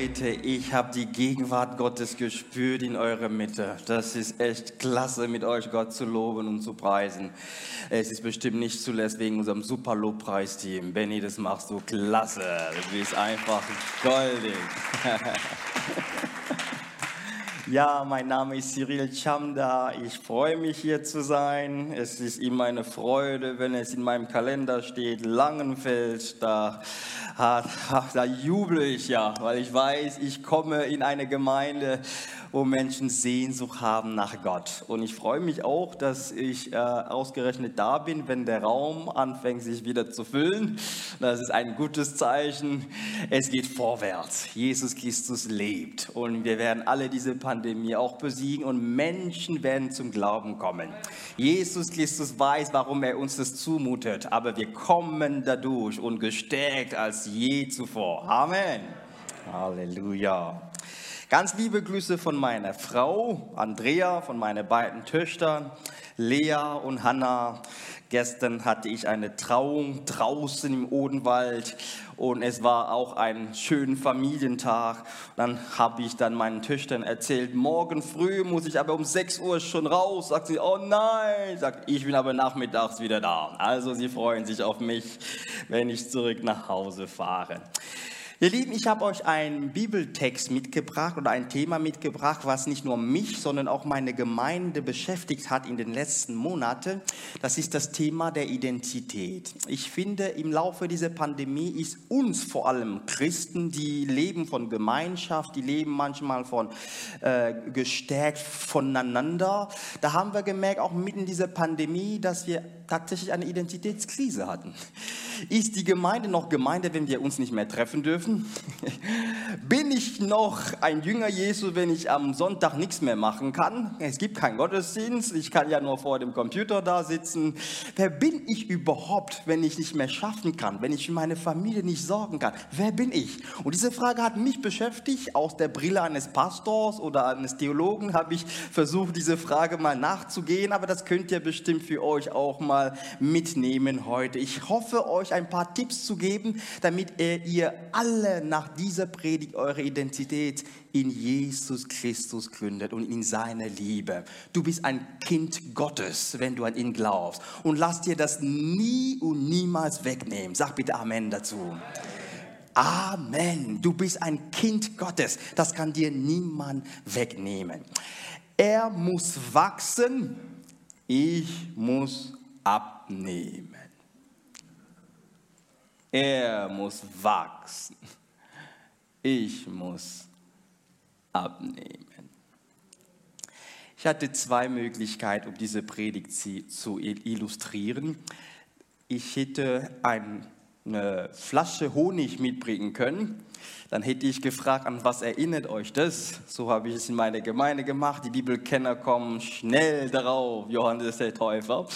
Leute, ich habe die Gegenwart Gottes gespürt in eurer Mitte. Das ist echt klasse, mit euch Gott zu loben und zu preisen. Es ist bestimmt nicht zuletzt wegen unserem super Lobpreisteam. Benny, das machst du klasse. Du bist einfach goldig. Ja, mein Name ist Cyril Chamda. Ich freue mich hier zu sein. Es ist immer eine Freude, wenn es in meinem Kalender steht, Langenfeld. Da, da jubel ich ja, weil ich weiß, ich komme in eine Gemeinde, wo Menschen Sehnsucht haben nach Gott. Und ich freue mich auch, dass ich äh, ausgerechnet da bin, wenn der Raum anfängt, sich wieder zu füllen. Das ist ein gutes Zeichen. Es geht vorwärts. Jesus Christus lebt. Und wir werden alle diese Pandemie auch besiegen und Menschen werden zum Glauben kommen. Jesus Christus weiß, warum er uns das zumutet, aber wir kommen dadurch und gestärkt als je zuvor. Amen. Halleluja. Ganz liebe Grüße von meiner Frau Andrea, von meinen beiden Töchtern Lea und Hanna. Gestern hatte ich eine Trauung draußen im Odenwald und es war auch ein schöner Familientag. Dann habe ich dann meinen Töchtern erzählt, morgen früh muss ich aber um 6 Uhr schon raus. Sagt sie, oh nein, sagt ich bin aber nachmittags wieder da. Also sie freuen sich auf mich, wenn ich zurück nach Hause fahre. Ihr Lieben, ich habe euch einen Bibeltext mitgebracht oder ein Thema mitgebracht, was nicht nur mich, sondern auch meine Gemeinde beschäftigt hat in den letzten Monaten. Das ist das Thema der Identität. Ich finde, im Laufe dieser Pandemie ist uns vor allem Christen, die leben von Gemeinschaft, die leben manchmal von äh, gestärkt voneinander. Da haben wir gemerkt, auch mitten in dieser Pandemie, dass wir tatsächlich eine Identitätskrise hatten. Ist die Gemeinde noch Gemeinde, wenn wir uns nicht mehr treffen dürfen? Bin ich noch ein Jünger Jesu, wenn ich am Sonntag nichts mehr machen kann? Es gibt keinen Gottesdienst, ich kann ja nur vor dem Computer da sitzen. Wer bin ich überhaupt, wenn ich nicht mehr schaffen kann, wenn ich für meine Familie nicht sorgen kann? Wer bin ich? Und diese Frage hat mich beschäftigt. Aus der Brille eines Pastors oder eines Theologen habe ich versucht, diese Frage mal nachzugehen, aber das könnt ihr bestimmt für euch auch mal mitnehmen heute. Ich hoffe, euch ein paar Tipps zu geben, damit ihr alle nach dieser Predigt eure Identität in Jesus Christus gründet und in seiner Liebe. Du bist ein Kind Gottes, wenn du an ihn glaubst. Und lass dir das nie und niemals wegnehmen. Sag bitte Amen dazu. Amen. Du bist ein Kind Gottes. Das kann dir niemand wegnehmen. Er muss wachsen. Ich muss abnehmen. Er muss wachsen. Ich muss abnehmen. Ich hatte zwei Möglichkeiten, um diese Predigt zu illustrieren. Ich hätte eine Flasche Honig mitbringen können. Dann hätte ich gefragt, an was erinnert euch das? So habe ich es in meiner Gemeinde gemacht. Die Bibelkenner kommen schnell darauf, Johannes der Täufer.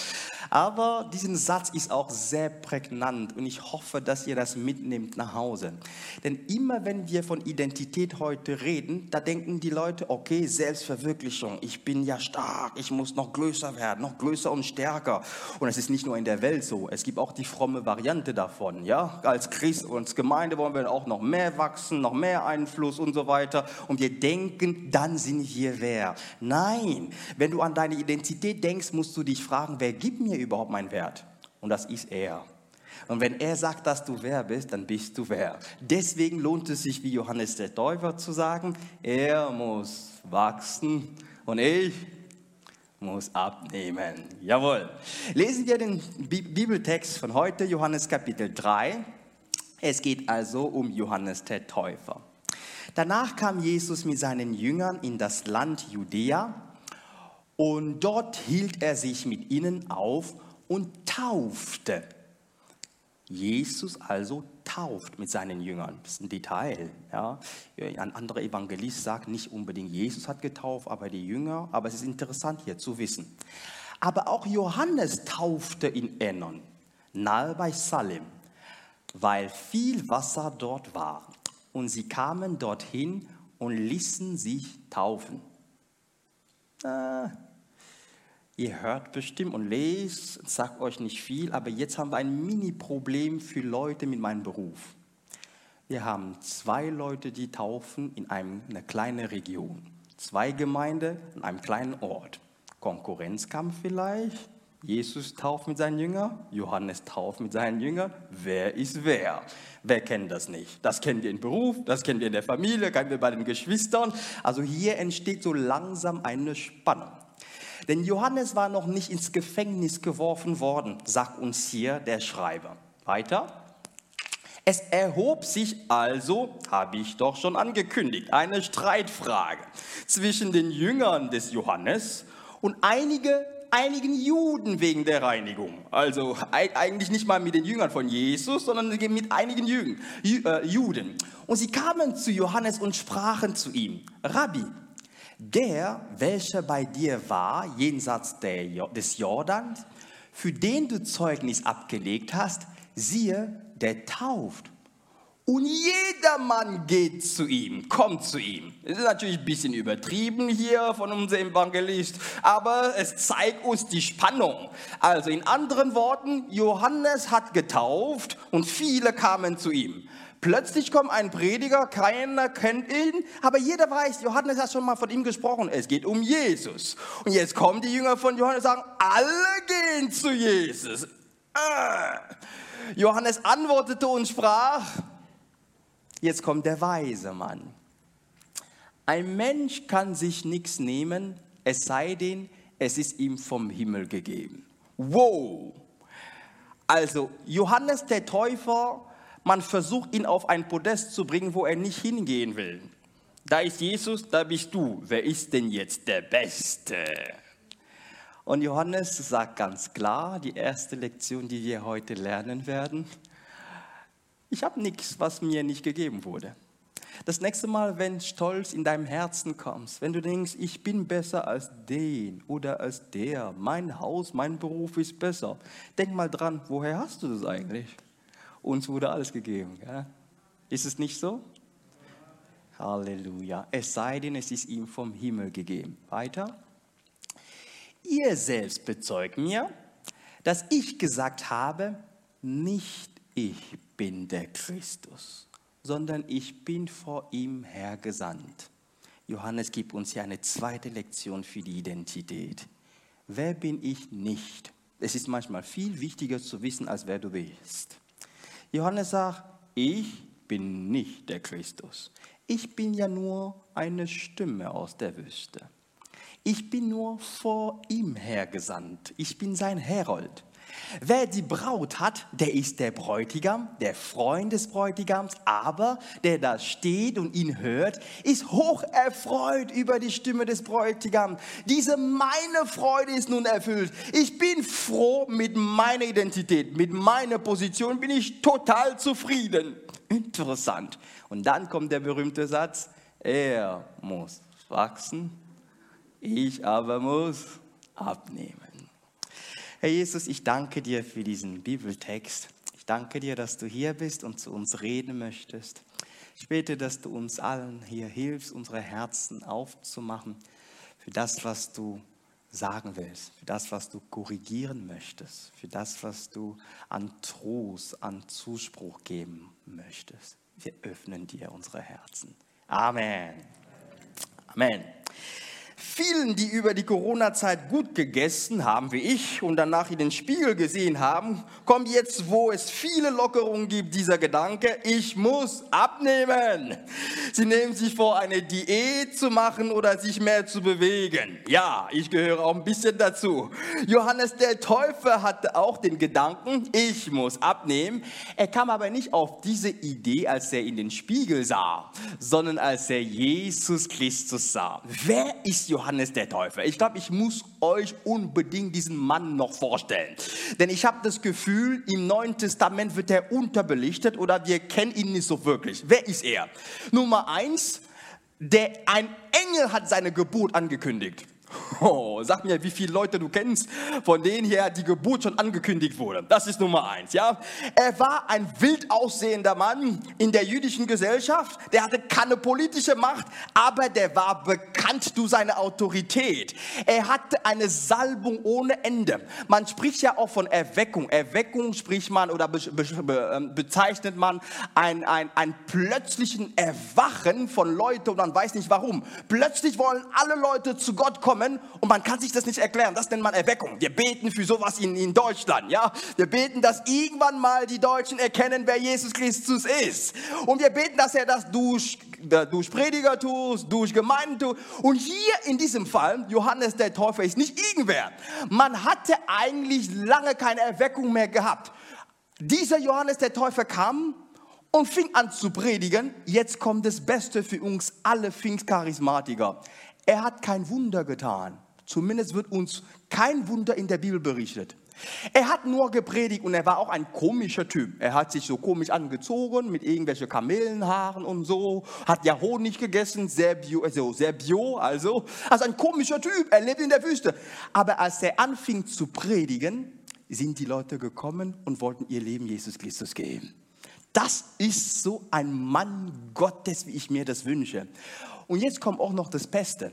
Aber diesen Satz ist auch sehr prägnant und ich hoffe, dass ihr das mitnehmt nach Hause. Denn immer wenn wir von Identität heute reden, da denken die Leute, okay, Selbstverwirklichung, ich bin ja stark, ich muss noch größer werden, noch größer und stärker. Und es ist nicht nur in der Welt so, es gibt auch die fromme Variante davon. Ja? Als Christ und als Gemeinde wollen wir auch noch mehr wachsen, noch mehr Einfluss und so weiter. Und wir denken, dann sind wir wer. Nein, wenn du an deine Identität denkst, musst du dich fragen, wer gibt mir überhaupt meinen Wert? Und das ist er. Und wenn er sagt, dass du wer bist, dann bist du wer. Deswegen lohnt es sich, wie Johannes der Täufer zu sagen, er muss wachsen und ich muss abnehmen. Jawohl. Lesen wir den Bibeltext von heute, Johannes Kapitel 3. Es geht also um Johannes der Täufer. Danach kam Jesus mit seinen Jüngern in das Land Judäa und dort hielt er sich mit ihnen auf und taufte. Jesus also tauft mit seinen Jüngern. Das ist ein Detail. Ja. Ein anderer Evangelist sagt nicht unbedingt, Jesus hat getauft, aber die Jünger. Aber es ist interessant hier zu wissen. Aber auch Johannes taufte in Enon, nahe bei Salem, weil viel Wasser dort war. Und sie kamen dorthin und ließen sich taufen. Äh, ihr hört bestimmt und lest, sagt euch nicht viel, aber jetzt haben wir ein Mini-Problem für Leute mit meinem Beruf. wir haben zwei Leute, die taufen in einer kleinen Region. Zwei Gemeinden in einem kleinen Ort. Konkurrenzkampf vielleicht? Jesus tauft mit seinen Jüngern, Johannes tauft mit seinen Jüngern. Wer ist wer? Wer kennt das nicht? Das kennen wir im Beruf, das kennen wir in der Familie, kennen wir bei den Geschwistern. Also hier entsteht so langsam eine Spannung. Denn Johannes war noch nicht ins Gefängnis geworfen worden, sagt uns hier der Schreiber. Weiter. Es erhob sich also, habe ich doch schon angekündigt, eine Streitfrage zwischen den Jüngern des Johannes und einige einigen Juden wegen der Reinigung. Also eigentlich nicht mal mit den Jüngern von Jesus, sondern mit einigen Juden. Äh, Juden. Und sie kamen zu Johannes und sprachen zu ihm, Rabbi, der, welcher bei dir war, jenseits der, des Jordans, für den du Zeugnis abgelegt hast, siehe, der tauft und jedermann geht zu ihm, kommt zu ihm. Das ist natürlich ein bisschen übertrieben hier von unserem Evangelist, aber es zeigt uns die Spannung. Also in anderen Worten, Johannes hat getauft und viele kamen zu ihm. Plötzlich kommt ein Prediger, keiner kennt ihn, aber jeder weiß, Johannes hat schon mal von ihm gesprochen. Es geht um Jesus. Und jetzt kommen die Jünger von Johannes und sagen, alle gehen zu Jesus. Ah. Johannes antwortete und sprach, Jetzt kommt der weise Mann. Ein Mensch kann sich nichts nehmen, es sei denn, es ist ihm vom Himmel gegeben. Wow! Also Johannes der Täufer, man versucht ihn auf ein Podest zu bringen, wo er nicht hingehen will. Da ist Jesus, da bist du. Wer ist denn jetzt der Beste? Und Johannes sagt ganz klar, die erste Lektion, die wir heute lernen werden, ich habe nichts, was mir nicht gegeben wurde. Das nächste Mal, wenn Stolz in deinem Herzen kommt, wenn du denkst, ich bin besser als den oder als der, mein Haus, mein Beruf ist besser, denk mal dran, woher hast du das eigentlich? Uns wurde alles gegeben. Gell? Ist es nicht so? Halleluja. Es sei denn, es ist ihm vom Himmel gegeben. Weiter. Ihr selbst bezeugt mir, dass ich gesagt habe, nicht ich bin der Christus, sondern ich bin vor ihm hergesandt. Johannes gibt uns hier eine zweite Lektion für die Identität. Wer bin ich nicht? Es ist manchmal viel wichtiger zu wissen, als wer du bist. Johannes sagt, ich bin nicht der Christus. Ich bin ja nur eine Stimme aus der Wüste. Ich bin nur vor ihm hergesandt. Ich bin sein Herold. Wer die Braut hat, der ist der Bräutigam, der Freund des Bräutigams, aber der da steht und ihn hört, ist hoch erfreut über die Stimme des Bräutigams. Diese meine Freude ist nun erfüllt. Ich bin froh mit meiner Identität, mit meiner Position bin ich total zufrieden. Interessant. Und dann kommt der berühmte Satz, er muss wachsen, ich aber muss abnehmen. Herr Jesus, ich danke dir für diesen Bibeltext. Ich danke dir, dass du hier bist und zu uns reden möchtest. Ich bete, dass du uns allen hier hilfst, unsere Herzen aufzumachen für das, was du sagen willst, für das, was du korrigieren möchtest, für das, was du an Trost, an Zuspruch geben möchtest. Wir öffnen dir unsere Herzen. Amen. Amen. Vielen, die über die Corona-Zeit gut gegessen haben, wie ich, und danach in den Spiegel gesehen haben, kommt jetzt, wo es viele Lockerungen gibt, dieser Gedanke, ich muss abnehmen. Sie nehmen sich vor, eine Diät zu machen oder sich mehr zu bewegen. Ja, ich gehöre auch ein bisschen dazu. Johannes der Täufer hatte auch den Gedanken, ich muss abnehmen. Er kam aber nicht auf diese Idee, als er in den Spiegel sah, sondern als er Jesus Christus sah. Wer ist Johannes der Täufer. Ich glaube, ich muss euch unbedingt diesen Mann noch vorstellen. Denn ich habe das Gefühl, im Neuen Testament wird er unterbelichtet oder wir kennen ihn nicht so wirklich. Wer ist er? Nummer eins, der, ein Engel hat seine Geburt angekündigt. Oh, sag mir, wie viele Leute du kennst, von denen her die Geburt schon angekündigt wurde. Das ist Nummer eins, ja. Er war ein wild aussehender Mann in der jüdischen Gesellschaft. Der hatte keine politische Macht, aber der war bekannt durch seine Autorität. Er hatte eine Salbung ohne Ende. Man spricht ja auch von Erweckung. Erweckung spricht man oder be be ähm, bezeichnet man ein, ein, ein plötzlichen Erwachen von Leuten und man weiß nicht warum. Plötzlich wollen alle Leute zu Gott kommen und man kann sich das nicht erklären. Das nennt man Erweckung. Wir beten für sowas in, in Deutschland, ja. Wir beten, dass irgendwann mal die Deutschen erkennen, wer Jesus Christus ist. Und wir beten, dass er das durch, durch Prediger tut, durch Gemeinden tut. Und hier in diesem Fall, Johannes der Täufer ist nicht irgendwer. Man hatte eigentlich lange keine Erweckung mehr gehabt. Dieser Johannes der Täufer kam und fing an zu predigen. Jetzt kommt das Beste für uns alle Pfingstcharismatiker. Er hat kein Wunder getan. Zumindest wird uns kein Wunder in der Bibel berichtet. Er hat nur gepredigt und er war auch ein komischer Typ. Er hat sich so komisch angezogen mit irgendwelchen Kamelenhaaren und so, hat ja Honig gegessen, sehr bio, also sehr bio, also, also ein komischer Typ. Er lebt in der Wüste. Aber als er anfing zu predigen, sind die Leute gekommen und wollten ihr Leben Jesus Christus geben. Das ist so ein Mann Gottes, wie ich mir das wünsche. Und jetzt kommt auch noch das Beste.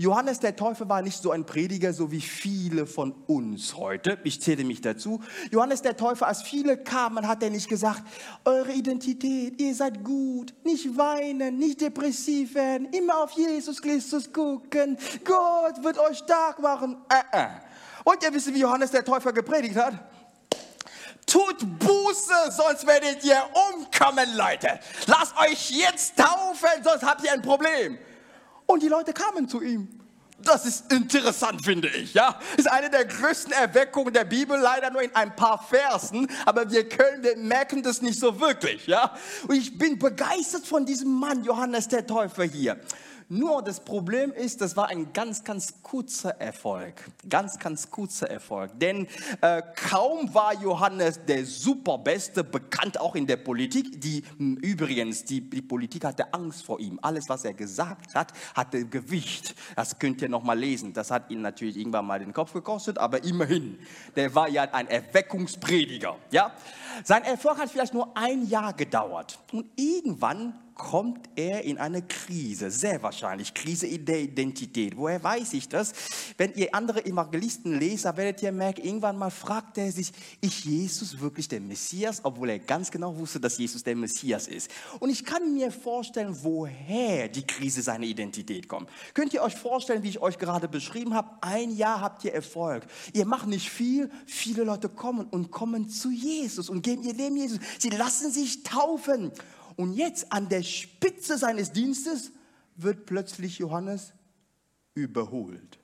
Johannes der Täufer war nicht so ein Prediger, so wie viele von uns heute. Ich zähle mich dazu. Johannes der Täufer, als viele kamen, hat er nicht gesagt, eure Identität, ihr seid gut, nicht weinen, nicht depressiv werden, immer auf Jesus Christus gucken. Gott wird euch stark machen. Äh, äh. Und ihr wisst, wie Johannes der Täufer gepredigt hat? Tut Buße, sonst werdet ihr umkommen, Leute. Lasst euch jetzt taufen, sonst habt ihr ein Problem. Und die Leute kamen zu ihm. Das ist interessant, finde ich. Ja, ist eine der größten Erweckungen der Bibel, leider nur in ein paar Versen, aber wir können, wir merken das nicht so wirklich. Ja, und ich bin begeistert von diesem Mann, Johannes der Täufer hier. Nur das Problem ist, das war ein ganz, ganz kurzer Erfolg. Ganz, ganz kurzer Erfolg. Denn äh, kaum war Johannes der Superbeste, bekannt auch in der Politik. Die übrigens, die, die Politik hatte Angst vor ihm. Alles, was er gesagt hat, hatte Gewicht. Das könnt ihr noch mal lesen. Das hat ihn natürlich irgendwann mal den Kopf gekostet, aber immerhin. Der war ja ein Erweckungsprediger. Ja? Sein Erfolg hat vielleicht nur ein Jahr gedauert. Und irgendwann kommt er in eine Krise, sehr wahrscheinlich, Krise in der Identität. Woher weiß ich das? Wenn ihr andere Evangelisten lest, werdet ihr merken, irgendwann mal fragt er sich, ist Jesus wirklich der Messias? Obwohl er ganz genau wusste, dass Jesus der Messias ist. Und ich kann mir vorstellen, woher die Krise seiner Identität kommt. Könnt ihr euch vorstellen, wie ich euch gerade beschrieben habe, ein Jahr habt ihr Erfolg. Ihr macht nicht viel, viele Leute kommen und kommen zu Jesus und geben ihr Leben Jesus. Sie lassen sich taufen. Und jetzt an der Spitze seines Dienstes wird plötzlich Johannes überholt.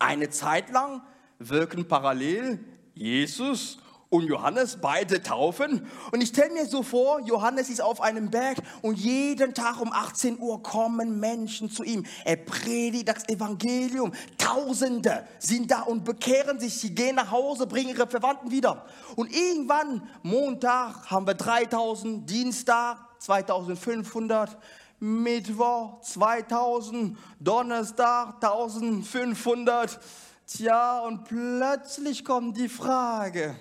Eine Zeit lang wirken parallel Jesus und Johannes beide taufen. Und ich stelle mir so vor, Johannes ist auf einem Berg und jeden Tag um 18 Uhr kommen Menschen zu ihm. Er predigt das Evangelium. Tausende sind da und bekehren sich. Sie gehen nach Hause, bringen ihre Verwandten wieder. Und irgendwann, Montag, haben wir 3000, Dienstag 2500. Mittwoch 2000, Donnerstag 1500. Tja, und plötzlich kommt die Frage,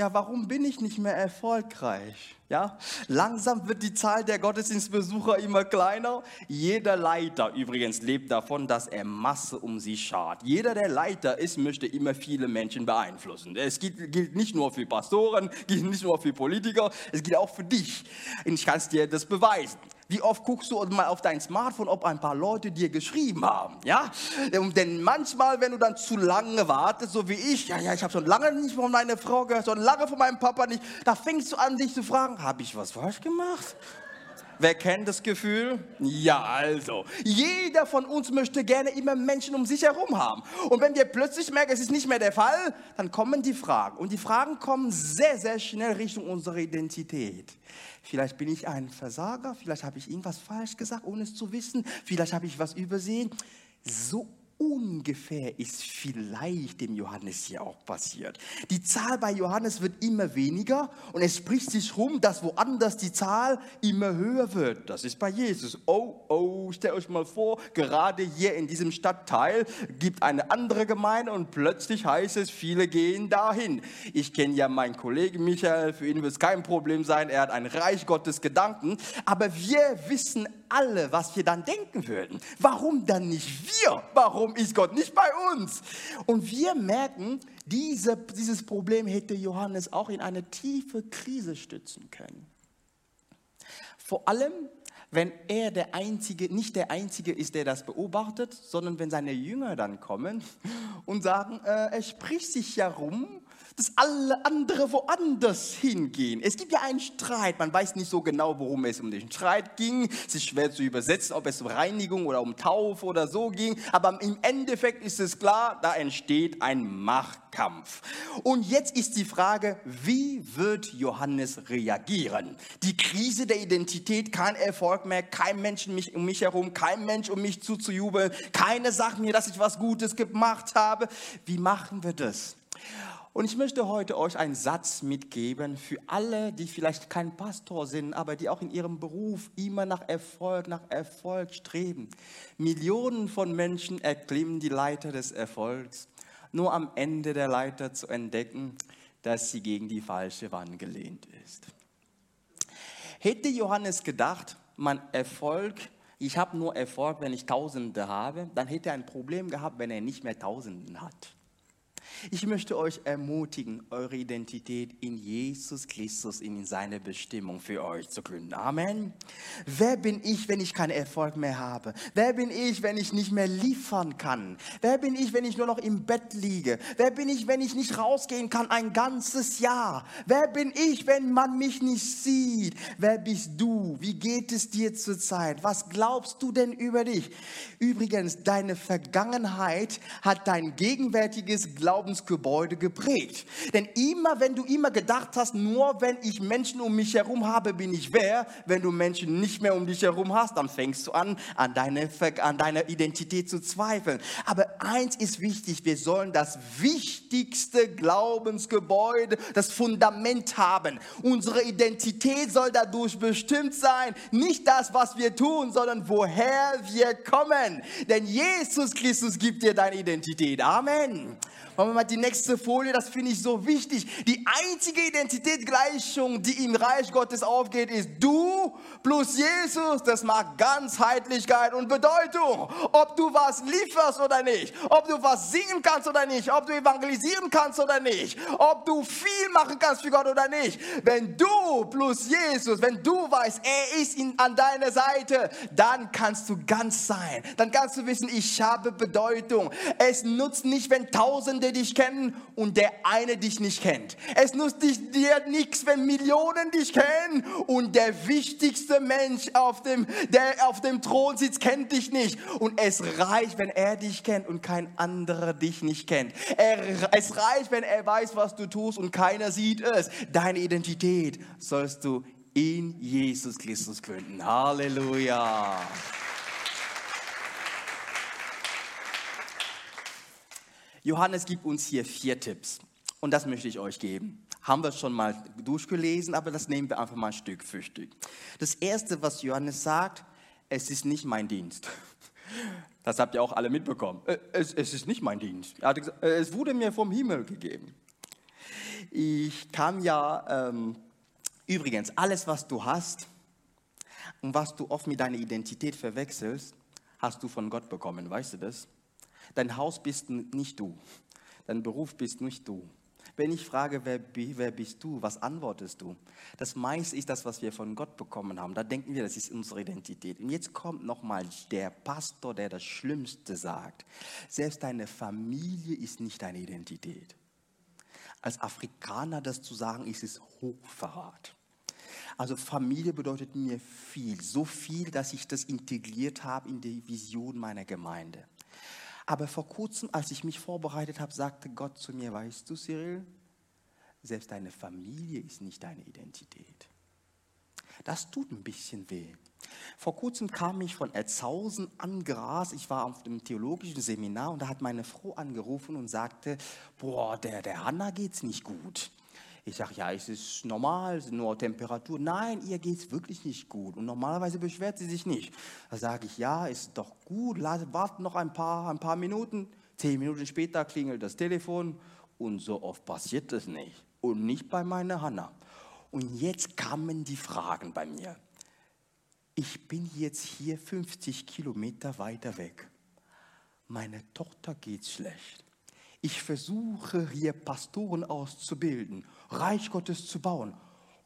ja, warum bin ich nicht mehr erfolgreich? Ja, langsam wird die Zahl der Gottesdienstbesucher immer kleiner. Jeder Leiter übrigens lebt davon, dass er Masse um sich schart. Jeder, der Leiter ist, möchte immer viele Menschen beeinflussen. Es gilt, gilt nicht nur für Pastoren, gilt nicht nur für Politiker, es gilt auch für dich. Und ich kann es dir das beweisen. Wie oft guckst du mal auf dein Smartphone, ob ein paar Leute dir geschrieben haben? Ja? Denn manchmal, wenn du dann zu lange wartest, so wie ich, ja, ja, ich habe schon lange nicht von meiner Frau gehört, schon lange von meinem Papa nicht, da fängst du an, dich zu fragen, habe ich was falsch gemacht? Wer kennt das Gefühl? Ja, also. Jeder von uns möchte gerne immer Menschen um sich herum haben. Und wenn wir plötzlich merken, es ist nicht mehr der Fall, dann kommen die Fragen. Und die Fragen kommen sehr, sehr schnell Richtung unserer Identität. Vielleicht bin ich ein Versager, vielleicht habe ich irgendwas falsch gesagt, ohne es zu wissen, vielleicht habe ich was übersehen. So ungefähr ist vielleicht dem Johannes hier auch passiert. Die Zahl bei Johannes wird immer weniger und es spricht sich rum, dass woanders die Zahl immer höher wird. Das ist bei Jesus. Oh, oh, stellt euch mal vor, gerade hier in diesem Stadtteil gibt eine andere Gemeinde und plötzlich heißt es, viele gehen dahin. Ich kenne ja meinen Kollegen Michael, für ihn wird es kein Problem sein, er hat ein Reich Gottes Gedanken, aber wir wissen alle, was wir dann denken würden. Warum dann nicht wir? Warum ist Gott nicht bei uns? Und wir merken, diese, dieses Problem hätte Johannes auch in eine tiefe Krise stützen können. Vor allem, wenn er der Einzige, nicht der Einzige ist, der das beobachtet, sondern wenn seine Jünger dann kommen und sagen, äh, er spricht sich ja rum dass alle andere woanders hingehen. Es gibt ja einen Streit, man weiß nicht so genau, worum es um den Streit ging. Es ist schwer zu übersetzen, ob es um Reinigung oder um Taufe oder so ging. Aber im Endeffekt ist es klar, da entsteht ein Machtkampf. Und jetzt ist die Frage, wie wird Johannes reagieren? Die Krise der Identität, kein Erfolg mehr, kein Mensch um mich herum, kein Mensch um mich zuzujubeln, keine sagt mir, dass ich was Gutes gemacht habe. Wie machen wir das? Und ich möchte heute euch einen Satz mitgeben für alle, die vielleicht kein Pastor sind, aber die auch in ihrem Beruf immer nach Erfolg, nach Erfolg streben. Millionen von Menschen erklimmen die Leiter des Erfolgs, nur am Ende der Leiter zu entdecken, dass sie gegen die falsche Wand gelehnt ist. Hätte Johannes gedacht, mein Erfolg, ich habe nur Erfolg, wenn ich Tausende habe, dann hätte er ein Problem gehabt, wenn er nicht mehr Tausenden hat. Ich möchte euch ermutigen, eure Identität in Jesus Christus, in seine Bestimmung für euch zu gründen. Amen. Wer bin ich, wenn ich keinen Erfolg mehr habe? Wer bin ich, wenn ich nicht mehr liefern kann? Wer bin ich, wenn ich nur noch im Bett liege? Wer bin ich, wenn ich nicht rausgehen kann ein ganzes Jahr? Wer bin ich, wenn man mich nicht sieht? Wer bist du? Wie geht es dir zurzeit? Was glaubst du denn über dich? Übrigens, deine Vergangenheit hat dein gegenwärtiges Glauben Glaubensgebäude geprägt. Denn immer, wenn du immer gedacht hast, nur wenn ich Menschen um mich herum habe, bin ich wer, wenn du Menschen nicht mehr um dich herum hast, dann fängst du an, an deine, an deiner Identität zu zweifeln. Aber eins ist wichtig, wir sollen das wichtigste Glaubensgebäude, das Fundament haben. Unsere Identität soll dadurch bestimmt sein, nicht das, was wir tun, sondern woher wir kommen. Denn Jesus Christus gibt dir deine Identität. Amen. Machen wir mal die nächste Folie, das finde ich so wichtig. Die einzige Identitätsgleichung, die im Reich Gottes aufgeht, ist du plus Jesus. Das macht Ganzheitlichkeit und Bedeutung. Ob du was lieferst oder nicht, ob du was singen kannst oder nicht, ob du evangelisieren kannst oder nicht, ob du viel machen kannst für Gott oder nicht. Wenn du plus Jesus, wenn du weißt, er ist in, an deiner Seite, dann kannst du ganz sein. Dann kannst du wissen, ich habe Bedeutung. Es nutzt nicht, wenn Tausende Dich kennen und der eine dich nicht kennt. Es nutzt dir nichts, wenn Millionen dich kennen und der wichtigste Mensch auf dem, der auf dem Thron sitzt, kennt dich nicht. Und es reicht, wenn er dich kennt und kein anderer dich nicht kennt. Er, es reicht, wenn er weiß, was du tust und keiner sieht es. Deine Identität sollst du in Jesus Christus gründen. Halleluja. Johannes gibt uns hier vier Tipps und das möchte ich euch geben. Haben wir schon mal durchgelesen, aber das nehmen wir einfach mal Stück für Stück. Das erste, was Johannes sagt, es ist nicht mein Dienst. Das habt ihr auch alle mitbekommen. Äh, es, es ist nicht mein Dienst. Gesagt, äh, es wurde mir vom Himmel gegeben. Ich kam ja, ähm, übrigens, alles, was du hast und was du oft mit deiner Identität verwechselst, hast du von Gott bekommen. Weißt du das? Dein Haus bist nicht du. Dein Beruf bist nicht du. Wenn ich frage, wer, wer, bist du, was antwortest du? Das meiste ist das, was wir von Gott bekommen haben. Da denken wir, das ist unsere Identität. Und jetzt kommt nochmal der Pastor, der das Schlimmste sagt. Selbst deine Familie ist nicht deine Identität. Als Afrikaner das zu sagen, ist es Hochverrat. Also Familie bedeutet mir viel, so viel, dass ich das integriert habe in die Vision meiner Gemeinde. Aber vor kurzem, als ich mich vorbereitet habe, sagte Gott zu mir, weißt du, Cyril, selbst deine Familie ist nicht deine Identität. Das tut ein bisschen weh. Vor kurzem kam ich von Erzhausen angerast. Ich war auf dem theologischen Seminar und da hat meine Frau angerufen und sagte, boah, der, der Hanna geht's nicht gut. Ich sage, ja, es ist normal, es ist nur Temperatur. Nein, ihr geht es wirklich nicht gut. Und normalerweise beschwert sie sich nicht. Da sage ich, ja, ist doch gut, warten noch ein paar, ein paar Minuten. Zehn Minuten später klingelt das Telefon und so oft passiert das nicht. Und nicht bei meiner Hanna. Und jetzt kamen die Fragen bei mir. ich bin jetzt hier 50 Kilometer weiter weg. Meine Tochter geht schlecht. Ich versuche hier Pastoren auszubilden, Reich Gottes zu bauen.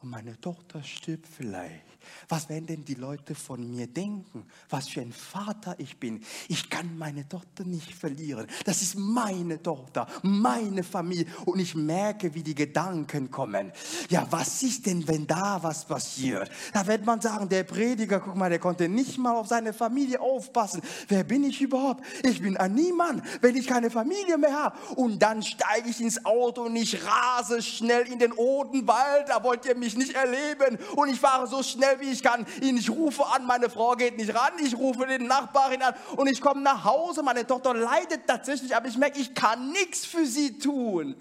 Und meine Tochter stirbt vielleicht. Was werden denn die Leute von mir denken? Was für ein Vater ich bin. Ich kann meine Tochter nicht verlieren. Das ist meine Tochter, meine Familie. Und ich merke, wie die Gedanken kommen. Ja, was ist denn, wenn da was passiert? Da wird man sagen, der Prediger, guck mal, der konnte nicht mal auf seine Familie aufpassen. Wer bin ich überhaupt? Ich bin ein Niemand, wenn ich keine Familie mehr habe. Und dann steige ich ins Auto und ich rase schnell in den Odenwald. Da wollt ihr mich nicht erleben. Und ich fahre so schnell, wie ich kann. Ich rufe an, meine Frau geht nicht ran, ich rufe den Nachbarin an und ich komme nach Hause. Meine Tochter leidet tatsächlich, aber ich merke, ich kann nichts für sie tun.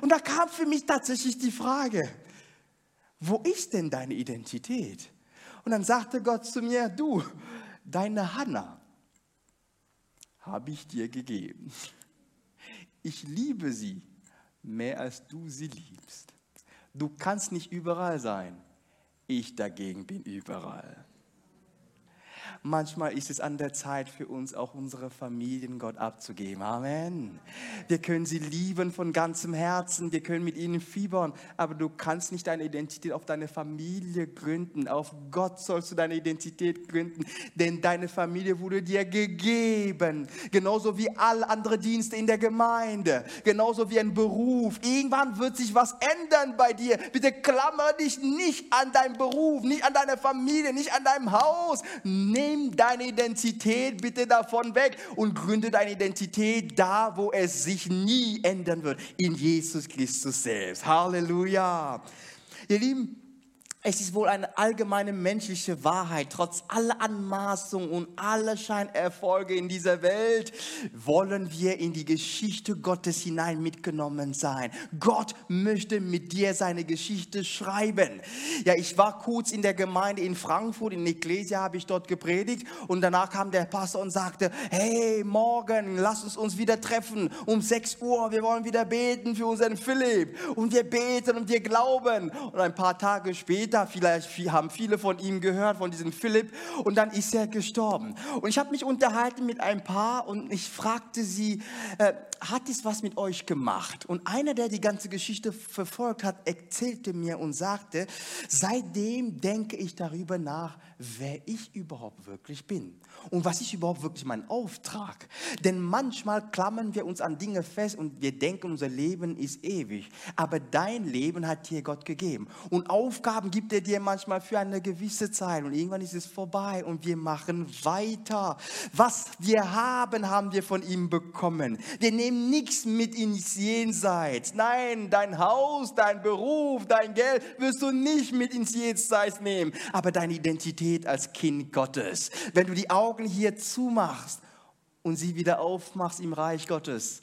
Und da kam für mich tatsächlich die Frage, wo ist denn deine Identität? Und dann sagte Gott zu mir, du, deine Hanna habe ich dir gegeben. Ich liebe sie mehr als du sie liebst. Du kannst nicht überall sein. Ich dagegen bin überall. Manchmal ist es an der Zeit für uns auch unsere Familien Gott abzugeben. Amen. Wir können sie lieben von ganzem Herzen, wir können mit ihnen fiebern, aber du kannst nicht deine Identität auf deine Familie gründen. Auf Gott sollst du deine Identität gründen, denn deine Familie wurde dir gegeben. Genauso wie alle anderen Dienste in der Gemeinde, genauso wie ein Beruf. Irgendwann wird sich was ändern bei dir. Bitte klammer dich nicht an deinen Beruf, nicht an deine Familie, nicht an deinem Haus. Nimm Nimm deine Identität bitte davon weg und gründe deine Identität da, wo es sich nie ändern wird, in Jesus Christus selbst. Halleluja. Ihr Lieben, es ist wohl eine allgemeine menschliche Wahrheit, trotz aller Anmaßungen und aller Scheinerfolge in dieser Welt, wollen wir in die Geschichte Gottes hinein mitgenommen sein. Gott möchte mit dir seine Geschichte schreiben. Ja, ich war kurz in der Gemeinde in Frankfurt, in Ecclesia habe ich dort gepredigt und danach kam der Pastor und sagte, hey, morgen, lass uns uns wieder treffen um 6 Uhr, wir wollen wieder beten für unseren Philipp. Und wir beten und wir glauben. Und ein paar Tage später später, vielleicht haben viele von ihm gehört, von diesem Philipp, und dann ist er gestorben. Und ich habe mich unterhalten mit ein paar und ich fragte sie, äh, hat es was mit euch gemacht? Und einer, der die ganze Geschichte verfolgt hat, erzählte mir und sagte, seitdem denke ich darüber nach, wer ich überhaupt wirklich bin und was ist überhaupt wirklich mein Auftrag. Denn manchmal klammern wir uns an Dinge fest und wir denken, unser Leben ist ewig. Aber dein Leben hat dir Gott gegeben. Und Aufgaben gibt er dir manchmal für eine gewisse Zeit und irgendwann ist es vorbei und wir machen weiter. Was wir haben, haben wir von ihm bekommen. Wir nehmen nichts mit ins Jenseits. Nein, dein Haus, dein Beruf, dein Geld wirst du nicht mit ins Jenseits nehmen, aber deine Identität als Kind Gottes. Wenn du die Augen hier zumachst und sie wieder aufmachst im Reich Gottes,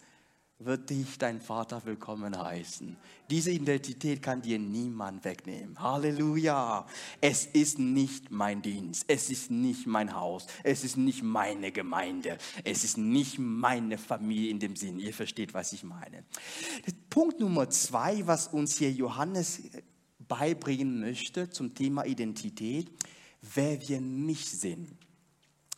wird dich dein Vater willkommen heißen. Diese Identität kann dir niemand wegnehmen. Halleluja. Es ist nicht mein Dienst. Es ist nicht mein Haus. Es ist nicht meine Gemeinde. Es ist nicht meine Familie in dem Sinn. Ihr versteht, was ich meine. Punkt Nummer zwei, was uns hier Johannes beibringen möchte zum Thema Identität, wer wir nicht sind.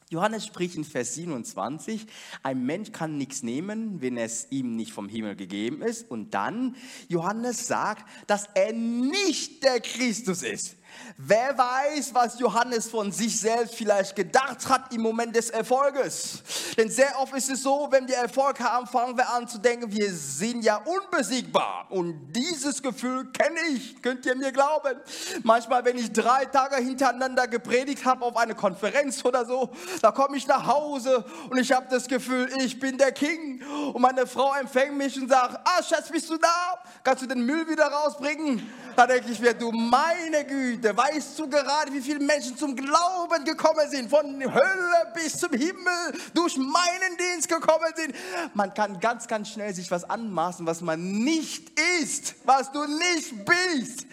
Johannes spricht in Vers 27, ein Mensch kann nichts nehmen, wenn es ihm nicht vom Himmel gegeben ist. Und dann, Johannes sagt, dass er nicht der Christus ist. Wer weiß, was Johannes von sich selbst vielleicht gedacht hat im Moment des Erfolges. Denn sehr oft ist es so, wenn wir Erfolg haben, fangen wir an zu denken, wir sind ja unbesiegbar. Und dieses Gefühl kenne ich, könnt ihr mir glauben. Manchmal, wenn ich drei Tage hintereinander gepredigt habe auf eine Konferenz oder so, da komme ich nach Hause und ich habe das Gefühl, ich bin der King. Und meine Frau empfängt mich und sagt, ah Schatz, bist du da? Kannst du den Müll wieder rausbringen? Da denke ich mir, du meine Güte, weißt du gerade, wie viele Menschen zum Glauben gekommen sind, von Hölle bis zum Himmel, durch meinen Dienst gekommen sind. Man kann ganz, ganz schnell sich was anmaßen, was man nicht ist, was du nicht bist.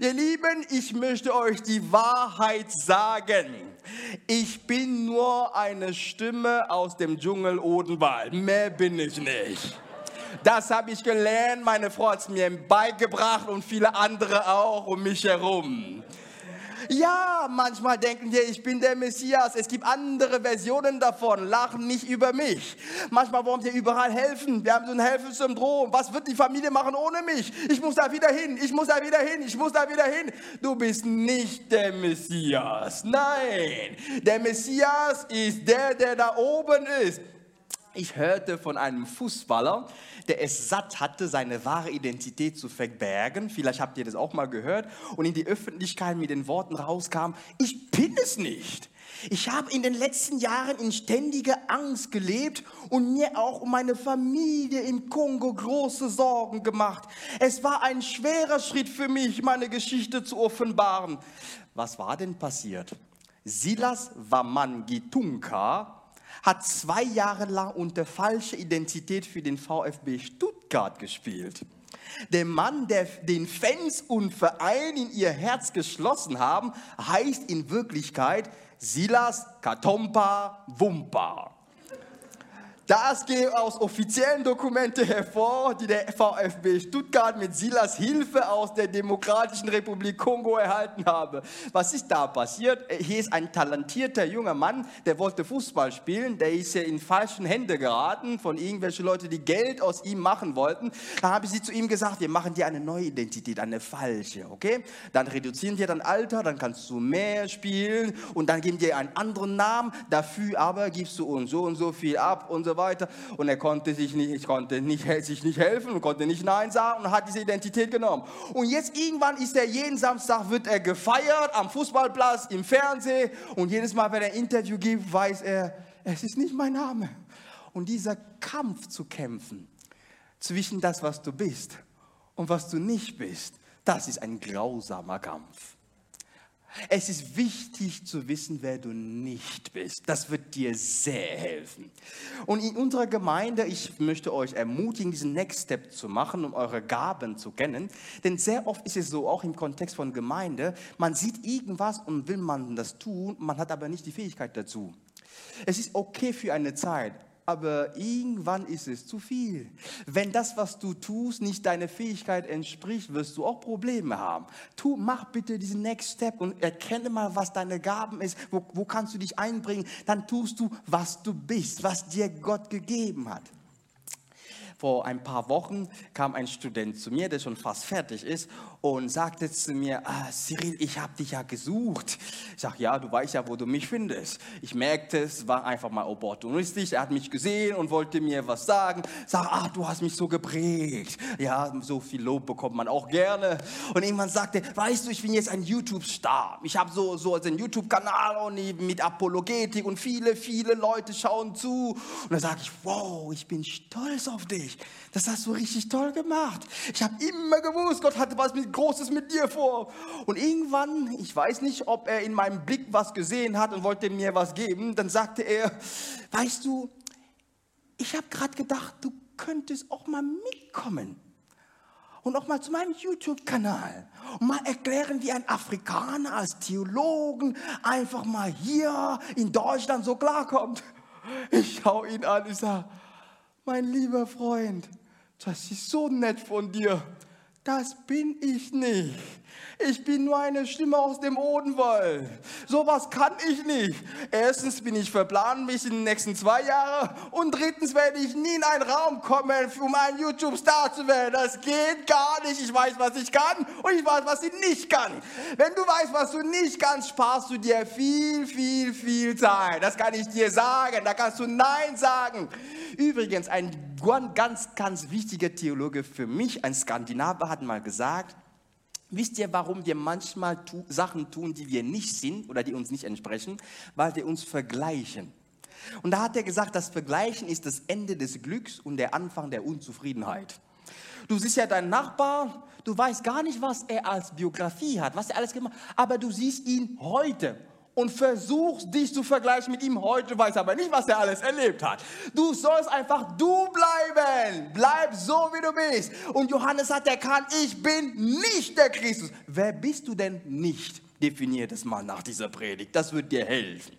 Ihr Lieben, ich möchte euch die Wahrheit sagen. Ich bin nur eine Stimme aus dem Dschungel Odenwald. Mehr bin ich nicht. Das habe ich gelernt. Meine Frau hat es mir beigebracht und viele andere auch um mich herum. Ja, manchmal denken wir, ich bin der Messias. Es gibt andere Versionen davon. Lachen nicht über mich. Manchmal wollen wir überall helfen. Wir haben so ein Helfensyndrom. Was wird die Familie machen ohne mich? Ich muss da wieder hin. Ich muss da wieder hin. Ich muss da wieder hin. Du bist nicht der Messias. Nein. Der Messias ist der, der da oben ist. Ich hörte von einem Fußballer, der es satt hatte, seine wahre Identität zu verbergen. Vielleicht habt ihr das auch mal gehört. Und in die Öffentlichkeit mit den Worten rauskam, ich bin es nicht. Ich habe in den letzten Jahren in ständiger Angst gelebt und mir auch um meine Familie im Kongo große Sorgen gemacht. Es war ein schwerer Schritt für mich, meine Geschichte zu offenbaren. Was war denn passiert? Silas Wamangitunka hat zwei Jahre lang unter falscher Identität für den VfB Stuttgart gespielt. Der Mann, der den Fans und Verein in ihr Herz geschlossen haben, heißt in Wirklichkeit Silas Katompa Wumpa. Das geht aus offiziellen Dokumenten hervor, die der VfB Stuttgart mit Silas Hilfe aus der Demokratischen Republik Kongo erhalten habe. Was ist da passiert? Hier ist ein talentierter junger Mann, der wollte Fußball spielen, der ist ja in falschen Hände geraten von irgendwelchen Leuten, die Geld aus ihm machen wollten. Da habe sie zu ihm gesagt, wir machen dir eine neue Identität, eine falsche, okay? Dann reduzieren wir dein Alter, dann kannst du mehr spielen und dann geben wir einen anderen Namen, dafür aber gibst du uns so und so viel ab und so weiter. Und er konnte sich nicht, konnte nicht, sich nicht helfen und konnte nicht Nein sagen und hat diese Identität genommen. Und jetzt irgendwann ist er jeden Samstag, wird er gefeiert am Fußballplatz, im Fernsehen. Und jedes Mal, wenn er ein Interview gibt, weiß er, es ist nicht mein Name. Und dieser Kampf zu kämpfen zwischen das, was du bist und was du nicht bist, das ist ein grausamer Kampf. Es ist wichtig zu wissen, wer du nicht bist. Das wird dir sehr helfen. Und in unserer Gemeinde, ich möchte euch ermutigen, diesen Next Step zu machen, um eure Gaben zu kennen. Denn sehr oft ist es so, auch im Kontext von Gemeinde, man sieht irgendwas und will man das tun, man hat aber nicht die Fähigkeit dazu. Es ist okay für eine Zeit, aber irgendwann ist es zu viel. Wenn das, was du tust, nicht deiner Fähigkeit entspricht, wirst du auch Probleme haben. Tu, mach bitte diesen Next Step und erkenne mal, was deine Gaben ist, wo, wo kannst du dich einbringen. Dann tust du, was du bist, was dir Gott gegeben hat. Vor ein paar Wochen kam ein Student zu mir, der schon fast fertig ist und sagte zu mir, ah, Cyril, ich habe dich ja gesucht. Ich sage, ja, du weißt ja, wo du mich findest. Ich merkte, es war einfach mal opportunistisch. Er hat mich gesehen und wollte mir was sagen. Sag, ah, du hast mich so geprägt. Ja, so viel Lob bekommt man auch gerne. Und irgendwann sagte, weißt du, ich bin jetzt ein YouTube-Star. Ich habe so, so einen YouTube-Kanal und mit Apologetik und viele, viele Leute schauen zu. Und dann sage ich, wow, ich bin stolz auf dich. Das hast du richtig toll gemacht. Ich habe immer gewusst, Gott hatte was mit Großes mit dir vor. Und irgendwann, ich weiß nicht, ob er in meinem Blick was gesehen hat und wollte mir was geben, dann sagte er, weißt du, ich habe gerade gedacht, du könntest auch mal mitkommen und auch mal zu meinem YouTube-Kanal und mal erklären, wie ein Afrikaner als Theologen einfach mal hier in Deutschland so klarkommt. Ich schaue ihn an und sage, mein lieber Freund, das ist so nett von dir das bin ich nicht. Ich bin nur eine Stimme aus dem Odenwald. Sowas kann ich nicht. Erstens bin ich verplant mich in den nächsten zwei Jahren und drittens werde ich nie in einen Raum kommen, um ein YouTube-Star zu werden. Das geht gar nicht. Ich weiß, was ich kann und ich weiß, was ich nicht kann. Wenn du weißt, was du nicht kannst, sparst du dir viel, viel, viel Zeit. Das kann ich dir sagen. Da kannst du Nein sagen. Übrigens, ein ganz, ganz wichtiger Theologe für mich, ein Skandinavier, hat mal gesagt, Wisst ihr, warum wir manchmal tu Sachen tun, die wir nicht sind oder die uns nicht entsprechen? Weil wir uns vergleichen. Und da hat er gesagt, das Vergleichen ist das Ende des Glücks und der Anfang der Unzufriedenheit. Du siehst ja deinen Nachbar, du weißt gar nicht, was er als Biografie hat, was er alles gemacht hat, aber du siehst ihn heute und versuchst dich zu vergleichen mit ihm heute, weiß aber nicht, was er alles erlebt hat. Du sollst einfach du bleiben. Bleib so, wie du bist. Und Johannes hat erkannt, ich bin nicht der Christus. Wer bist du denn nicht? Definier das mal nach dieser Predigt. Das wird dir helfen.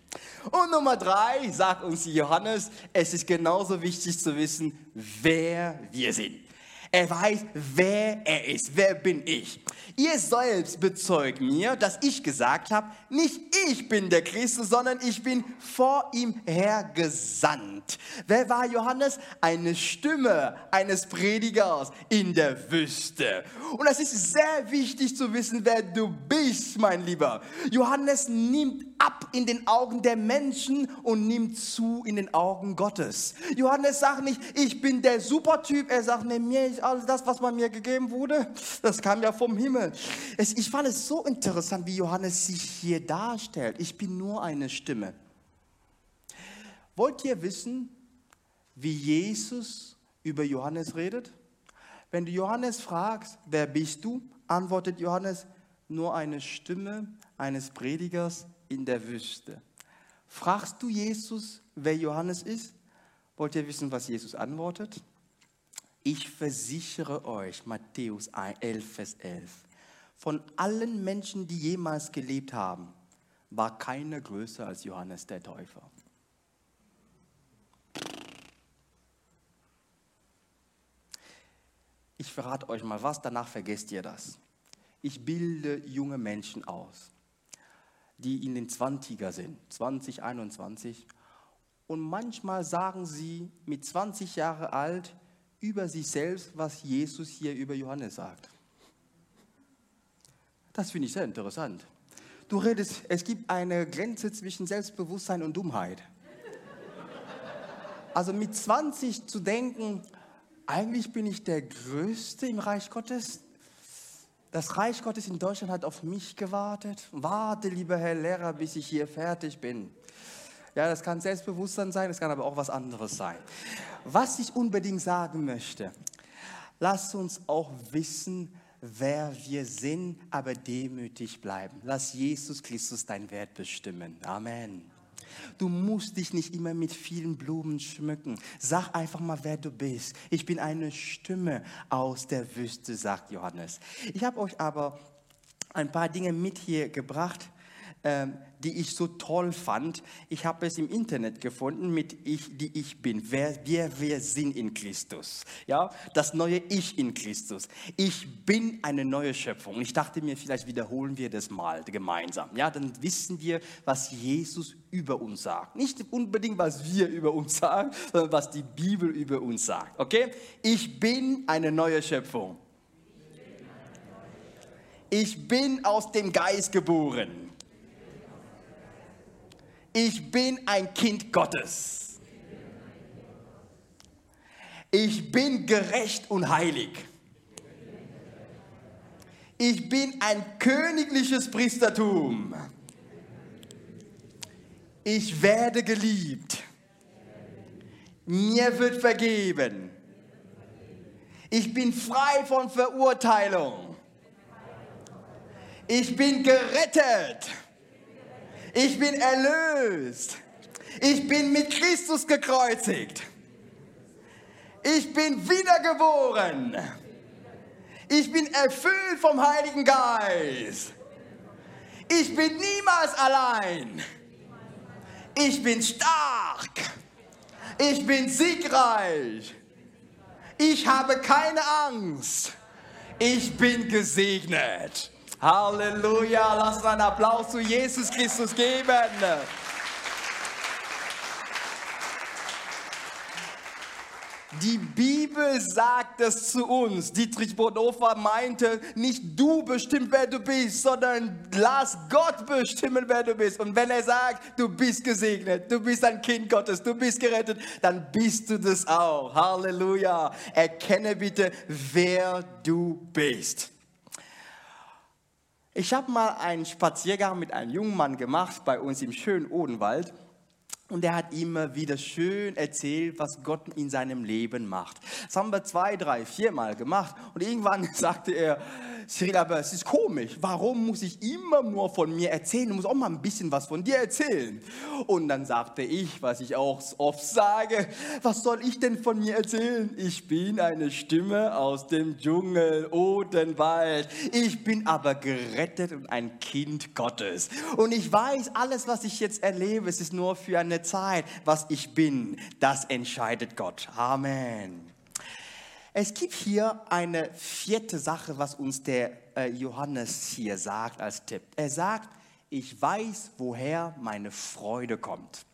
Und Nummer drei sagt uns Johannes, es ist genauso wichtig zu wissen, wer wir sind. Er weiß, wer er ist. Wer bin ich? Ihr selbst bezeugt mir, dass ich gesagt habe, nicht ich bin der Christus, sondern ich bin vor ihm hergesandt. Wer war Johannes? Eine Stimme eines Predigers in der Wüste. Und es ist sehr wichtig zu wissen, wer du bist, mein Lieber. Johannes nimmt ab in den Augen der Menschen und nimmt zu in den Augen Gottes. Johannes sagt nicht, ich bin der Supertyp. Er sagt, nee, mir ist alles das, was man mir gegeben wurde. Das kam ja vom Himmel. Es, ich fand es so interessant, wie Johannes sich hier darstellt. Ich bin nur eine Stimme. Wollt ihr wissen, wie Jesus über Johannes redet? Wenn du Johannes fragst, wer bist du, antwortet Johannes, nur eine Stimme eines Predigers in der Wüste. Fragst du Jesus, wer Johannes ist? Wollt ihr wissen, was Jesus antwortet? Ich versichere euch, Matthäus 11, Vers 11, von allen Menschen, die jemals gelebt haben, war keiner größer als Johannes der Täufer. Ich verrate euch mal was, danach vergesst ihr das. Ich bilde junge Menschen aus die in den 20er sind, 20, 21. Und manchmal sagen sie mit 20 Jahre alt über sich selbst, was Jesus hier über Johannes sagt. Das finde ich sehr interessant. Du redest, es gibt eine Grenze zwischen Selbstbewusstsein und Dummheit. Also mit 20 zu denken, eigentlich bin ich der Größte im Reich Gottes, das Reich Gottes in Deutschland hat auf mich gewartet. Warte, lieber Herr Lehrer, bis ich hier fertig bin. Ja, das kann Selbstbewusstsein sein, das kann aber auch was anderes sein. Was ich unbedingt sagen möchte, lass uns auch wissen, wer wir sind, aber demütig bleiben. Lass Jesus Christus dein Wert bestimmen. Amen. Du musst dich nicht immer mit vielen Blumen schmücken. Sag einfach mal, wer du bist. Ich bin eine Stimme aus der Wüste, sagt Johannes. Ich habe euch aber ein paar Dinge mit hier gebracht, ähm, die ich so toll fand. Ich habe es im Internet gefunden mit Ich, die ich bin. Wer wir, wir sind in Christus. Ja, das neue Ich in Christus. Ich bin eine neue Schöpfung. Ich dachte mir, vielleicht wiederholen wir das mal gemeinsam. Ja, dann wissen wir, was Jesus über uns sagt. Nicht unbedingt, was wir über uns sagen, sondern was die Bibel über uns sagt. Okay? Ich bin eine neue Schöpfung. Ich bin aus dem Geist geboren. Ich bin ein Kind Gottes. Ich bin gerecht und heilig. Ich bin ein königliches Priestertum. Ich werde geliebt. Mir wird vergeben. Ich bin frei von Verurteilung. Ich bin gerettet. Ich bin erlöst. Ich bin mit Christus gekreuzigt. Ich bin wiedergeboren. Ich bin erfüllt vom Heiligen Geist. Ich bin niemals allein. Ich bin stark. Ich bin siegreich. Ich habe keine Angst. Ich bin gesegnet. Halleluja, lass uns einen Applaus zu Jesus Christus geben. Die Bibel sagt es zu uns. Dietrich Bonhoeffer meinte, nicht du bestimmst, wer du bist, sondern lass Gott bestimmen, wer du bist. Und wenn er sagt, du bist gesegnet, du bist ein Kind Gottes, du bist gerettet, dann bist du das auch. Halleluja. Erkenne bitte, wer du bist. Ich habe mal einen Spaziergang mit einem jungen Mann gemacht bei uns im schönen Odenwald. Und er hat immer wieder schön erzählt, was Gott in seinem Leben macht. Das haben wir zwei, drei, viermal gemacht. Und irgendwann sagte er, Cyril, aber es ist komisch. Warum muss ich immer nur von mir erzählen? Du musst auch mal ein bisschen was von dir erzählen. Und dann sagte ich, was ich auch oft sage, was soll ich denn von mir erzählen? Ich bin eine Stimme aus dem Dschungel, Odenwald. Ich bin aber gerettet und ein Kind Gottes. Und ich weiß, alles, was ich jetzt erlebe, es ist nur für eine Zeit. Was ich bin, das entscheidet Gott. Amen. Es gibt hier eine vierte Sache, was uns der äh, Johannes hier sagt als Tipp. Er sagt, ich weiß, woher meine Freude kommt.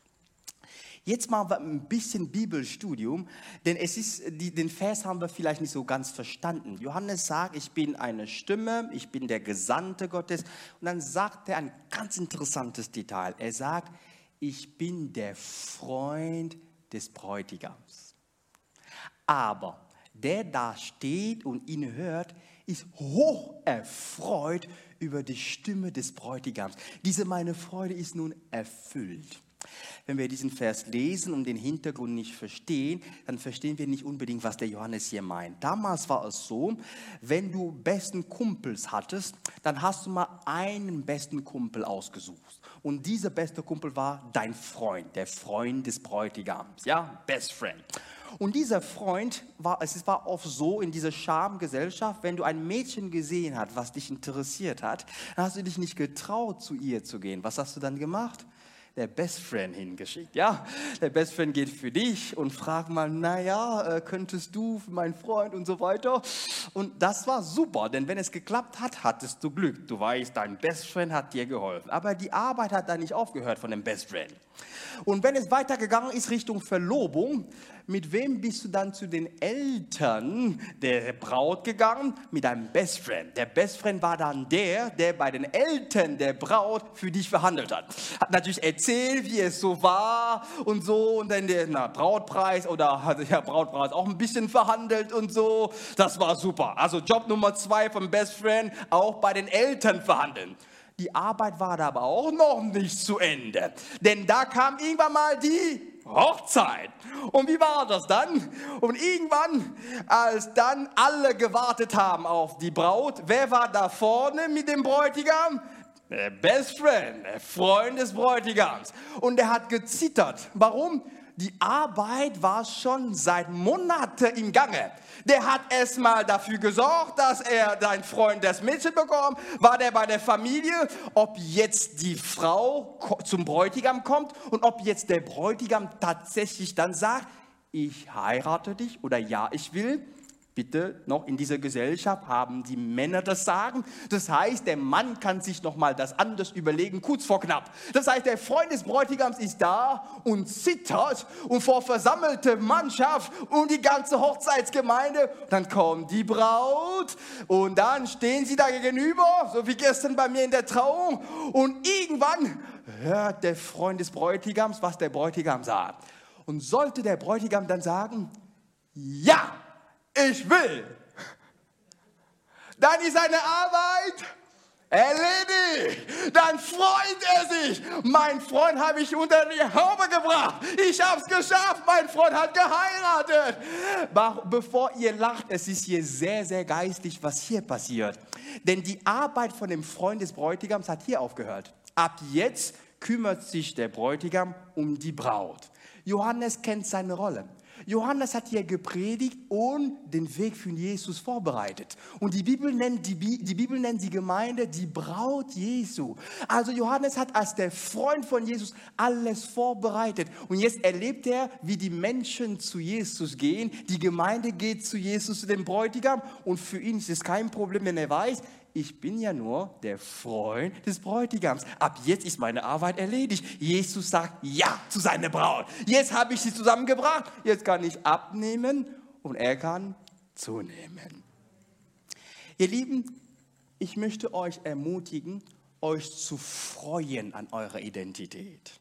Jetzt mal ein bisschen Bibelstudium, denn es ist, den Vers haben wir vielleicht nicht so ganz verstanden. Johannes sagt, ich bin eine Stimme, ich bin der Gesandte Gottes. Und dann sagt er ein ganz interessantes Detail. Er sagt, ich bin der Freund des Bräutigams. Aber der da steht und ihn hört, ist hoch erfreut über die Stimme des Bräutigams. Diese meine Freude ist nun erfüllt. Wenn wir diesen Vers lesen und den Hintergrund nicht verstehen, dann verstehen wir nicht unbedingt, was der Johannes hier meint. Damals war es so, wenn du besten Kumpels hattest, dann hast du mal einen besten Kumpel ausgesucht. Und dieser beste Kumpel war dein Freund, der Freund des Bräutigams, ja, Best Friend. Und dieser Freund war, es war oft so in dieser Schamgesellschaft, wenn du ein Mädchen gesehen hast, was dich interessiert hat, dann hast du dich nicht getraut, zu ihr zu gehen. Was hast du dann gemacht? der Best Friend hingeschickt. Ja, der Best Friend geht für dich und fragt mal, naja, äh, könntest du, mein Freund und so weiter. Und das war super, denn wenn es geklappt hat, hattest du Glück. Du weißt, dein Best Friend hat dir geholfen. Aber die Arbeit hat da nicht aufgehört von dem Best Friend. Und wenn es weitergegangen ist Richtung Verlobung, mit wem bist du dann zu den Eltern der Braut gegangen? Mit deinem Best Friend. Der Best Friend war dann der, der bei den Eltern der Braut für dich verhandelt hat. Hat natürlich erzählt, wie es so war und so und dann der na, Brautpreis oder hat ja Brautpreis auch ein bisschen verhandelt und so. Das war super. Also Job Nummer zwei vom Best Friend, auch bei den Eltern verhandeln. Die Arbeit war da aber auch noch nicht zu Ende. Denn da kam irgendwann mal die Hochzeit. Und wie war das dann? Und irgendwann, als dann alle gewartet haben auf die Braut, wer war da vorne mit dem Bräutigam? Der Best Friend, der Freund des Bräutigams. Und er hat gezittert. Warum? Die Arbeit war schon seit Monaten im Gange. Der hat erstmal dafür gesorgt, dass er dein Freund das Mädchen bekommt. War der bei der Familie, ob jetzt die Frau zum Bräutigam kommt und ob jetzt der Bräutigam tatsächlich dann sagt, ich heirate dich oder ja, ich will bitte noch in dieser Gesellschaft haben die Männer das Sagen. Das heißt, der Mann kann sich noch mal das anders überlegen, kurz vor knapp. Das heißt, der Freund des Bräutigams ist da und zittert und vor versammelte Mannschaft und die ganze Hochzeitsgemeinde. Dann kommt die Braut und dann stehen sie da gegenüber, so wie gestern bei mir in der Trauung. Und irgendwann hört der Freund des Bräutigams, was der Bräutigam sagt. Und sollte der Bräutigam dann sagen, ja, ich will, dann ist seine Arbeit erledigt. Dann freut er sich. Mein Freund habe ich unter die Haube gebracht. Ich habe es geschafft. Mein Freund hat geheiratet. Bevor ihr lacht, es ist hier sehr, sehr geistlich, was hier passiert. Denn die Arbeit von dem Freund des Bräutigams hat hier aufgehört. Ab jetzt kümmert sich der Bräutigam um die Braut. Johannes kennt seine Rolle. Johannes hat hier gepredigt und den Weg für Jesus vorbereitet. Und die Bibel nennt die, die Bibel nennt die Gemeinde die Braut Jesu. Also Johannes hat als der Freund von Jesus alles vorbereitet. Und jetzt erlebt er, wie die Menschen zu Jesus gehen. Die Gemeinde geht zu Jesus, zu dem Bräutigam. Und für ihn ist es kein Problem, wenn er weiß, ich bin ja nur der Freund des Bräutigams. Ab jetzt ist meine Arbeit erledigt. Jesus sagt ja zu seiner Braut. Jetzt habe ich sie zusammengebracht. Jetzt kann ich abnehmen und er kann zunehmen. Ihr Lieben, ich möchte euch ermutigen, euch zu freuen an eurer Identität.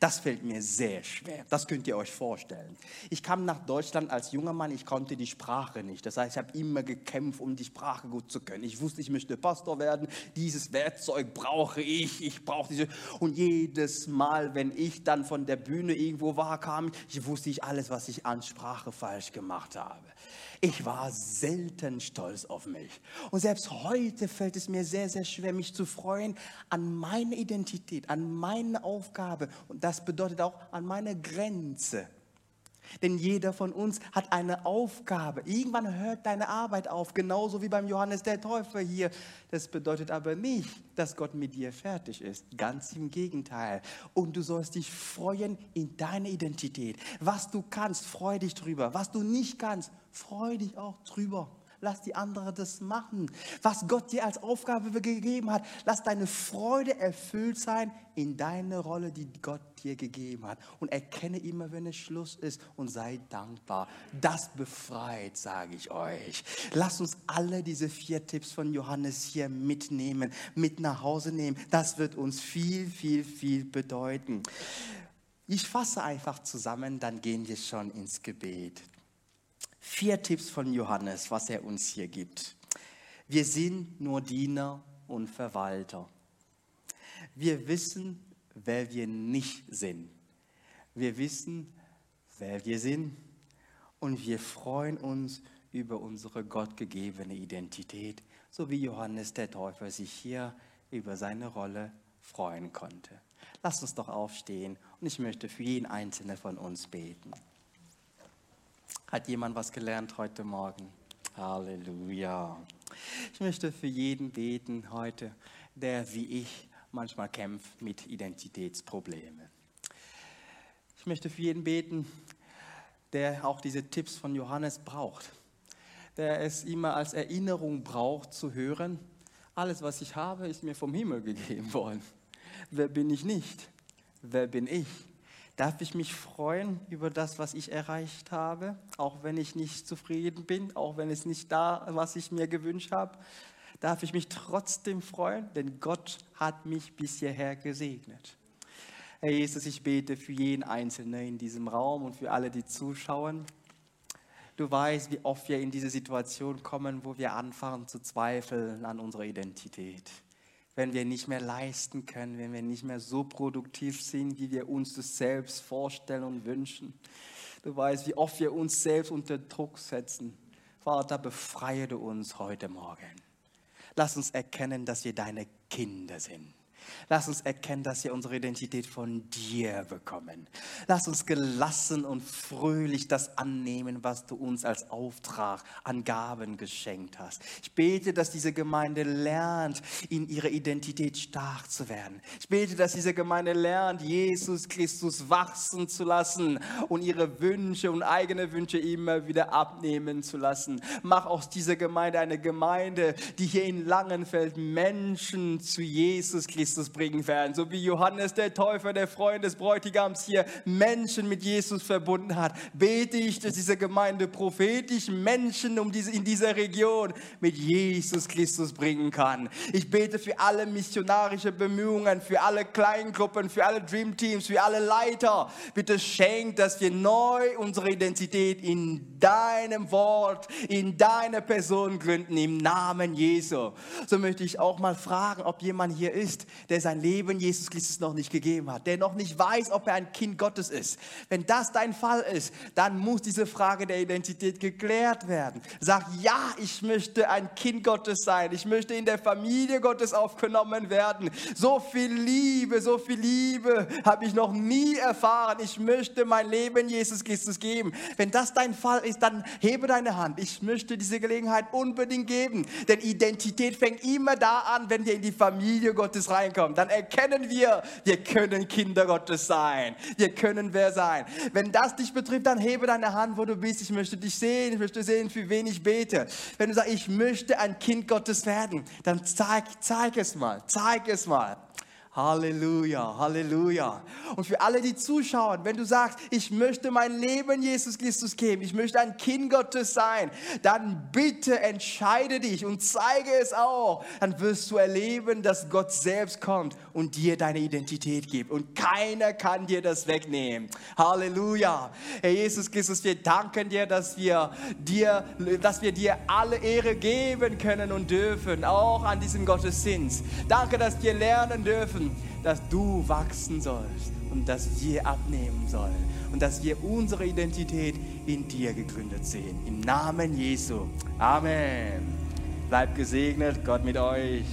Das fällt mir sehr schwer. Das könnt ihr euch vorstellen. Ich kam nach Deutschland als junger Mann, ich konnte die Sprache nicht. Das heißt, ich habe immer gekämpft, um die Sprache gut zu können. Ich wusste, ich möchte Pastor werden. Dieses Werkzeug brauche ich. Ich brauche diese. Und jedes Mal, wenn ich dann von der Bühne irgendwo war, kam ich, wusste ich alles, was ich an Sprache falsch gemacht habe. Ich war selten stolz auf mich. Und selbst heute fällt es mir sehr, sehr schwer, mich zu freuen an meine Identität, an meine Aufgabe. Und das bedeutet auch an meine Grenze. Denn jeder von uns hat eine Aufgabe. Irgendwann hört deine Arbeit auf, genauso wie beim Johannes der Täufer hier. Das bedeutet aber nicht, dass Gott mit dir fertig ist. Ganz im Gegenteil. Und du sollst dich freuen in deiner Identität. Was du kannst, freu dich drüber. Was du nicht kannst, freu dich auch drüber. Lass die anderen das machen. Was Gott dir als Aufgabe gegeben hat, lass deine Freude erfüllt sein in deine Rolle, die Gott dir gegeben hat. Und erkenne immer, wenn es Schluss ist und sei dankbar. Das befreit, sage ich euch. Lass uns alle diese vier Tipps von Johannes hier mitnehmen, mit nach Hause nehmen. Das wird uns viel, viel, viel bedeuten. Ich fasse einfach zusammen, dann gehen wir schon ins Gebet. Vier Tipps von Johannes, was er uns hier gibt. Wir sind nur Diener und Verwalter. Wir wissen, wer wir nicht sind. Wir wissen, wer wir sind. Und wir freuen uns über unsere gottgegebene Identität, so wie Johannes der Täufer sich hier über seine Rolle freuen konnte. Lasst uns doch aufstehen und ich möchte für jeden Einzelnen von uns beten. Hat jemand was gelernt heute Morgen? Halleluja. Ich möchte für jeden beten heute, der wie ich manchmal kämpft mit Identitätsproblemen. Ich möchte für jeden beten, der auch diese Tipps von Johannes braucht, der es immer als Erinnerung braucht zu hören, alles, was ich habe, ist mir vom Himmel gegeben worden. Wer bin ich nicht? Wer bin ich? Darf ich mich freuen über das, was ich erreicht habe, auch wenn ich nicht zufrieden bin, auch wenn es nicht da, was ich mir gewünscht habe? Darf ich mich trotzdem freuen, denn Gott hat mich bis hierher gesegnet. Herr Jesus, ich bete für jeden Einzelnen in diesem Raum und für alle, die zuschauen. Du weißt, wie oft wir in diese Situation kommen, wo wir anfangen zu zweifeln an unserer Identität wenn wir nicht mehr leisten können, wenn wir nicht mehr so produktiv sind, wie wir uns das selbst vorstellen und wünschen. Du weißt, wie oft wir uns selbst unter Druck setzen. Vater, befreie du uns heute Morgen. Lass uns erkennen, dass wir deine Kinder sind. Lass uns erkennen, dass wir unsere Identität von dir bekommen. Lass uns gelassen und fröhlich das annehmen, was du uns als Auftrag an Gaben geschenkt hast. Ich bete, dass diese Gemeinde lernt, in ihrer Identität stark zu werden. Ich bete, dass diese Gemeinde lernt, Jesus Christus wachsen zu lassen und ihre Wünsche und eigene Wünsche immer wieder abnehmen zu lassen. Mach aus dieser Gemeinde eine Gemeinde, die hier in Langenfeld Menschen zu Jesus Christus Jesus bringen werden. So wie Johannes der Täufer, der Freund des Bräutigams hier Menschen mit Jesus verbunden hat, bete ich, dass diese Gemeinde prophetisch Menschen um diese, in dieser Region mit Jesus Christus bringen kann. Ich bete für alle missionarische Bemühungen, für alle Kleingruppen, für alle Dream Teams, für alle Leiter. Bitte schenkt, dass wir neu unsere Identität in deinem Wort, in deiner Person gründen, im Namen Jesu. So möchte ich auch mal fragen, ob jemand hier ist, der sein Leben Jesus Christus noch nicht gegeben hat, der noch nicht weiß, ob er ein Kind Gottes ist. Wenn das dein Fall ist, dann muss diese Frage der Identität geklärt werden. Sag, ja, ich möchte ein Kind Gottes sein. Ich möchte in der Familie Gottes aufgenommen werden. So viel Liebe, so viel Liebe habe ich noch nie erfahren. Ich möchte mein Leben Jesus Christus geben. Wenn das dein Fall ist, dann hebe deine Hand. Ich möchte diese Gelegenheit unbedingt geben. Denn Identität fängt immer da an, wenn wir in die Familie Gottes reinkommen reinkommen, dann erkennen wir, wir können Kinder Gottes sein. Wir können wer sein. Wenn das dich betrifft, dann hebe deine Hand, wo du bist. Ich möchte dich sehen. Ich möchte sehen, für wen ich bete. Wenn du sagst, ich möchte ein Kind Gottes werden, dann zeig, zeig es mal. Zeig es mal. Halleluja, Halleluja. Und für alle, die zuschauen, wenn du sagst, ich möchte mein Leben Jesus Christus geben, ich möchte ein Kind Gottes sein, dann bitte entscheide dich und zeige es auch. Dann wirst du erleben, dass Gott selbst kommt und dir deine Identität gibt. Und keiner kann dir das wegnehmen. Halleluja. Herr Jesus Christus, wir danken dir, dass wir dir, dass wir dir alle Ehre geben können und dürfen, auch an diesem Gottesdienst. Danke, dass wir lernen dürfen dass du wachsen sollst und dass wir abnehmen sollen und dass wir unsere Identität in dir gegründet sehen. Im Namen Jesu. Amen. Bleibt gesegnet, Gott mit euch.